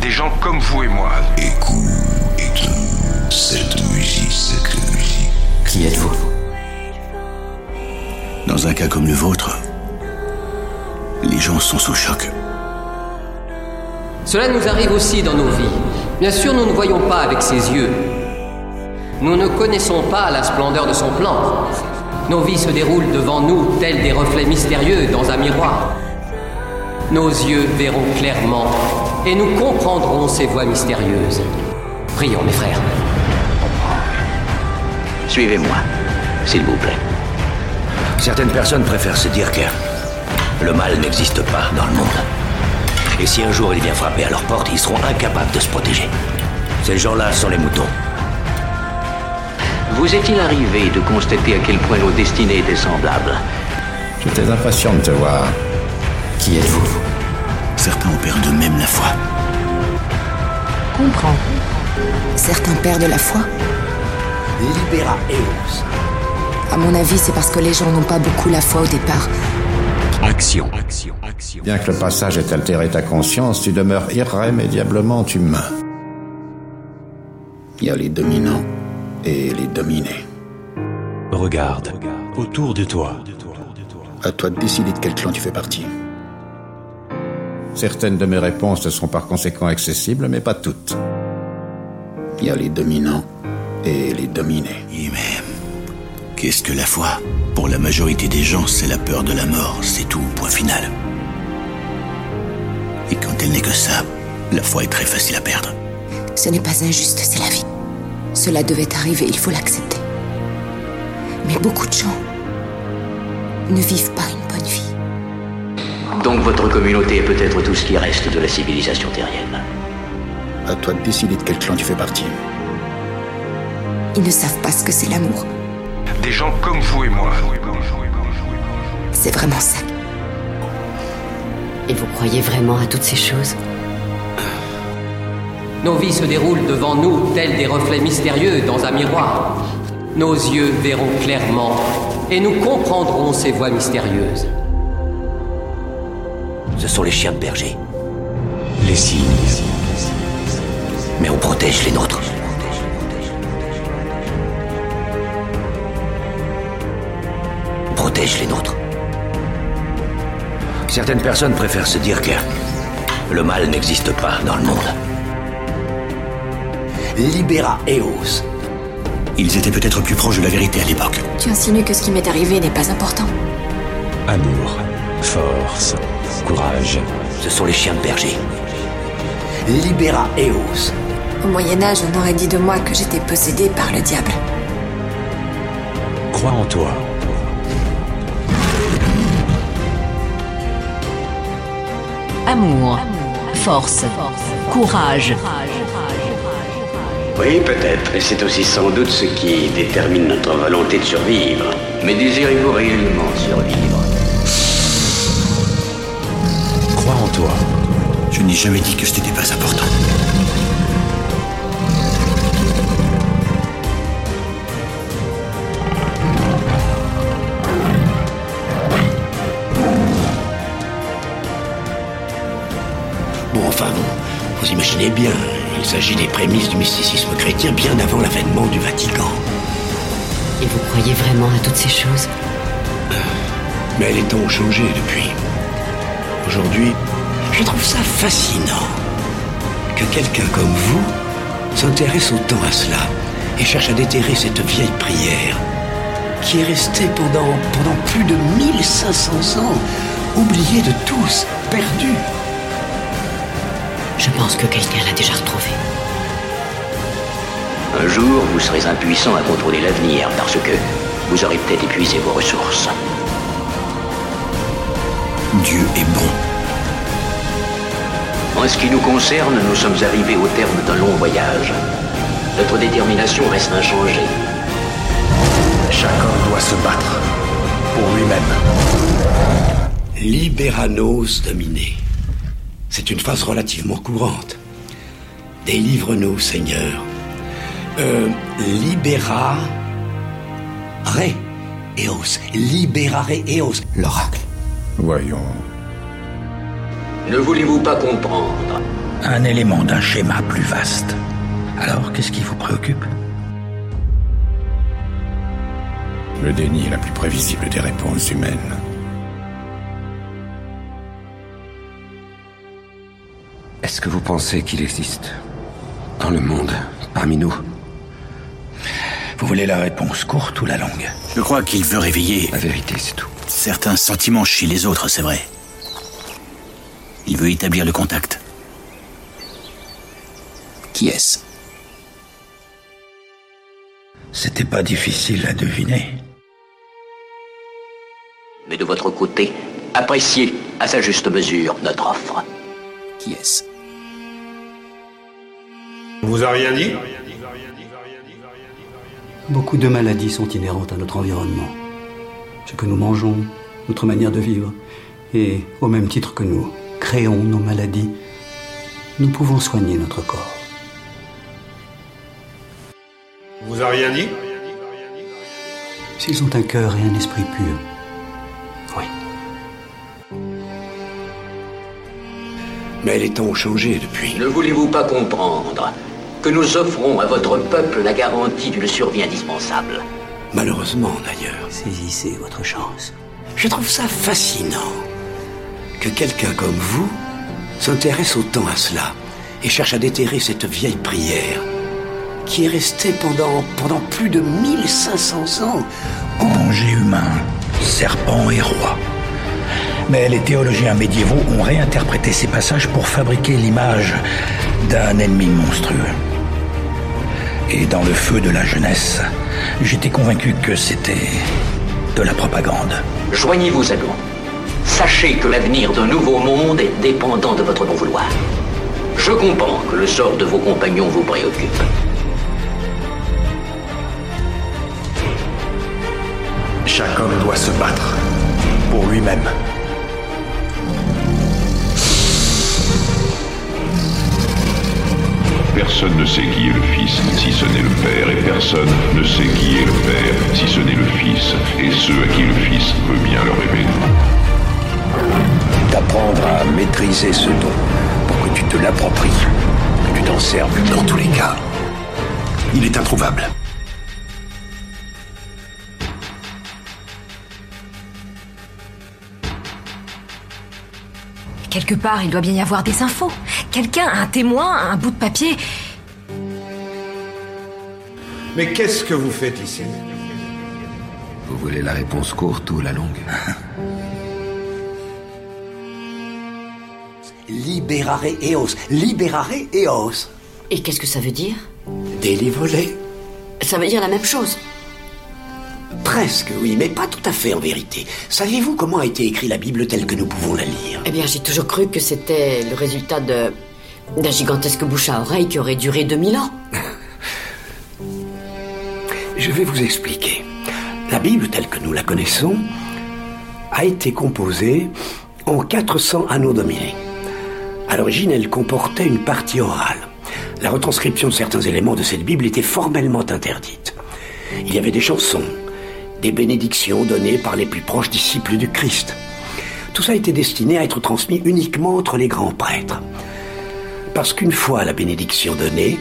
Des gens comme vous et moi. Écoute cette musique, cette musique. Qui êtes-vous? Dans un cas comme le vôtre, les gens sont sous choc. Cela nous arrive aussi dans nos vies. Bien sûr, nous ne voyons pas avec ses yeux. Nous ne connaissons pas la splendeur de son plan. Nos vies se déroulent devant nous tels des reflets mystérieux dans un miroir. Nos yeux verront clairement et nous comprendrons ces voix mystérieuses. Prions, mes frères. Suivez-moi, s'il vous plaît. Certaines personnes préfèrent se dire que le mal n'existe pas dans le monde. Et si un jour il vient frapper à leur porte, ils seront incapables de se protéger. Ces gens-là sont les moutons. Vous est-il arrivé de constater à quel point nos destinées étaient semblables? J'étais impatient de te voir. Qui êtes-vous? Certains ont perdu même la foi. Comprends. Certains perdent la foi. Libera Eos. À mon avis, c'est parce que les gens n'ont pas beaucoup la foi au départ. Action. Action. Action. Bien que le passage ait altéré ta conscience, tu demeures irrémédiablement humain. Il y a les dominants et les dominés. Regarde autour de toi. À toi de décider de quel clan tu fais partie. Certaines de mes réponses sont par conséquent accessibles, mais pas toutes. Il y a les dominants et les dominés. Et même, qu'est-ce que la foi? Pour la majorité des gens, c'est la peur de la mort, c'est tout, point final. Et quand elle n'est que ça, la foi est très facile à perdre. Ce n'est pas injuste, c'est la vie. Cela devait arriver, il faut l'accepter. Mais beaucoup de gens ne vivent pas. Donc votre communauté est peut-être tout ce qui reste de la civilisation terrienne. À toi de décider de quel clan tu fais partie. Ils ne savent pas ce que c'est l'amour. Des gens comme vous et moi. C'est vraiment ça. Et vous croyez vraiment à toutes ces choses? Nos vies se déroulent devant nous tels des reflets mystérieux dans un miroir. Nos yeux verront clairement et nous comprendrons ces voix mystérieuses. Ce sont les chiens de berger. Les signes. Mais on protège les nôtres. On protège les nôtres. Certaines personnes préfèrent se dire que le mal n'existe pas dans le monde. Libera Eos. Ils étaient peut-être plus proches de la vérité à l'époque. Tu insinues que ce qui m'est arrivé n'est pas important. Amour, force, courage. Ce sont les chiens de berger. Libera Eos. Au Moyen Âge, on aurait dit de moi que j'étais possédée par le diable. Crois en toi. Amour, force, courage. Oui, peut-être. Et c'est aussi sans doute ce qui détermine notre volonté de survivre. Mais désirez-vous réellement survivre? Toi. Je n'ai jamais dit que ce n'était pas important. Bon, enfin, vous, vous imaginez bien, il s'agit des prémices du mysticisme chrétien bien avant l'avènement du Vatican. Et vous croyez vraiment à toutes ces choses? Mais les temps ont changé depuis. Aujourd'hui, je trouve ça fascinant que quelqu'un comme vous s'intéresse autant à cela et cherche à déterrer cette vieille prière qui est restée pendant, pendant plus de 1500 ans, oubliée de tous, perdue. Je pense que quelqu'un l'a déjà retrouvée. Un jour, vous serez impuissant à contrôler l'avenir parce que vous aurez peut-être épuisé vos ressources. Dieu est bon. En ce qui nous concerne, nous sommes arrivés au terme d'un long voyage. Notre détermination reste inchangée. Chaque homme doit se battre pour lui-même. Libéranos dominé. C'est une phrase relativement courante. Délivre-nous, Seigneur. Euh, libera. Ré. Eos. Liberare Eos. L'oracle. Voyons. Ne voulez-vous pas comprendre un élément d'un schéma plus vaste. Alors, qu'est-ce qui vous préoccupe? Le déni est la plus prévisible des réponses humaines. Est-ce que vous pensez qu'il existe dans le monde, parmi nous? Vous voulez la réponse courte ou la longue? Je crois qu'il veut réveiller La vérité, c'est tout. certains sentiments chez les autres, c'est vrai. Il veut établir le contact. Qui est-ce? C'était pas difficile à deviner. Mais de votre côté, appréciez à sa juste mesure notre offre. Qui est-ce? On vous a rien dit? Beaucoup de maladies sont inhérentes à notre environnement. Ce que nous mangeons, notre manière de vivre, et au même titre que nous créons nos maladies, nous pouvons soigner notre corps. On vous a rien dit? S'ils ont un cœur et un esprit pur, oui. Mais les temps ont changé depuis. Ne voulez-vous pas comprendre que nous offrons à votre peuple la garantie d'une survie indispensable? Malheureusement, d'ailleurs. Saisissez votre chance. Je trouve ça fascinant que quelqu'un comme vous s'intéresse autant à cela et cherche à déterrer cette vieille prière qui est restée pendant, pendant plus de 1500 ans. Ange et humain, serpent et roi. Mais les théologiens médiévaux ont réinterprété ces passages pour fabriquer l'image d'un ennemi monstrueux. Et dans le feu de la jeunesse, j'étais convaincu que c'était de la propagande. Joignez-vous à nous. Sachez que l'avenir d'un nouveau monde est dépendant de votre bon vouloir. Je comprends que le sort de vos compagnons vous préoccupe. Chaque homme doit se battre pour lui-même. Personne ne sait qui est le Fils si ce n'est le Père, et personne ne sait qui est le Père si ce n'est le Fils, et ceux à qui le Fils veut bien le révéler. D'apprendre à maîtriser ce don pour que tu te l'appropries, que tu t'en serves. Dans tous les cas, il est introuvable. Quelque part, il doit bien y avoir des infos. Quelqu'un, un témoin, un bout de papier. Mais qu'est-ce que vous faites ici? Vous voulez la réponse courte ou la longue? Liberare eos. Liberare eos. Et qu'est-ce que ça veut dire? Délivrer. Ça veut dire la même chose. Presque, oui, mais pas tout à fait en vérité. Saviez-vous comment a été écrite la Bible telle que nous pouvons la lire? Eh bien, j'ai toujours cru que c'était le résultat de d'un gigantesque bouche à oreille qui aurait duré 2000 ans. Je vais vous expliquer. La Bible telle que nous la connaissons a été composée en 400 anneaux dominés. À l'origine, elle comportait une partie orale. La retranscription de certains éléments de cette Bible était formellement interdite. Il y avait des chansons, des bénédictions données par les plus proches disciples du Christ. Tout ça était destiné à être transmis uniquement entre les grands prêtres. Parce qu'une fois la bénédiction donnée,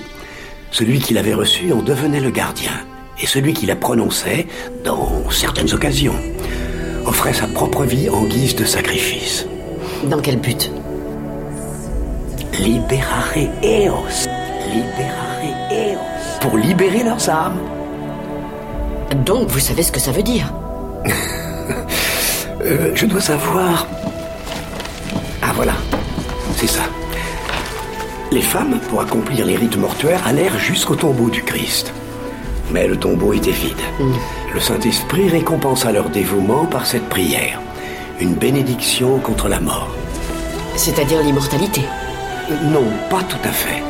celui qui l'avait reçue en devenait le gardien. Et celui qui la prononçait, dans certaines occasions, offrait sa propre vie en guise de sacrifice. Dans quel but? Liberare eos. Liberare eos. Pour libérer leurs âmes. Donc, vous savez ce que ça veut dire? Euh, je dois savoir. Ah voilà, c'est ça. Les femmes, pour accomplir les rites mortuaires, allèrent jusqu'au tombeau du Christ. Mais le tombeau était vide. Le Saint-Esprit récompensa leur dévouement par cette prière. Une bénédiction contre la mort. C'est-à-dire l'immortalité Non, pas tout à fait.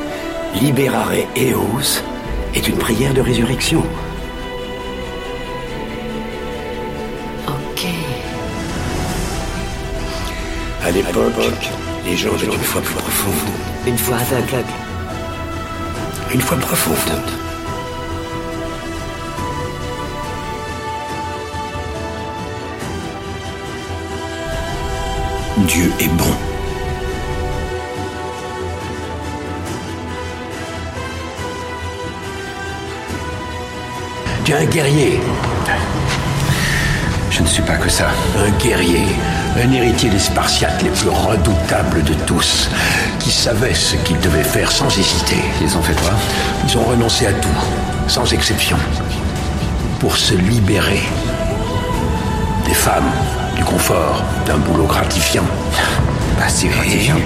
Liberare eos est une prière de résurrection. Ok. À l'époque, les gens avaient une foi plus profonde. Une fois aveugle. Une foi profonde. Dieu est bon. Tu es un guerrier. Je ne suis pas que ça. Un guerrier, un héritier des Spartiates les plus redoutables de tous, qui savaient ce qu'ils devaient faire sans hésiter. Ils ont fait quoi? Ils ont renoncé à tout, sans exception, pour se libérer des femmes, du confort, d'un boulot gratifiant. Pas si gratifiant.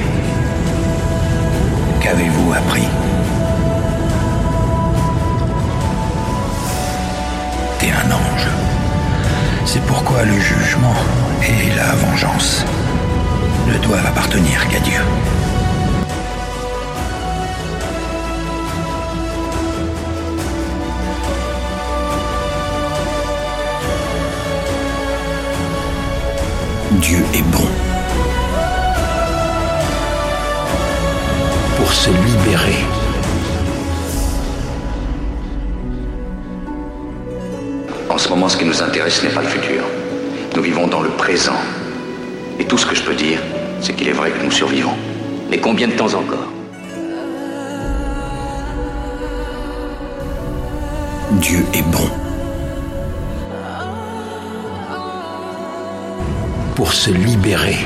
Qu'avez-vous appris? C'est pourquoi le jugement et la vengeance ne doivent appartenir qu'à Dieu. Dieu est bon. Pour se libérer. Ce qui nous intéresse n'est pas le futur. Nous vivons dans le présent. Et tout ce que je peux dire, c'est qu'il est vrai que nous survivons. Mais combien de temps encore Dieu est bon. Pour se libérer.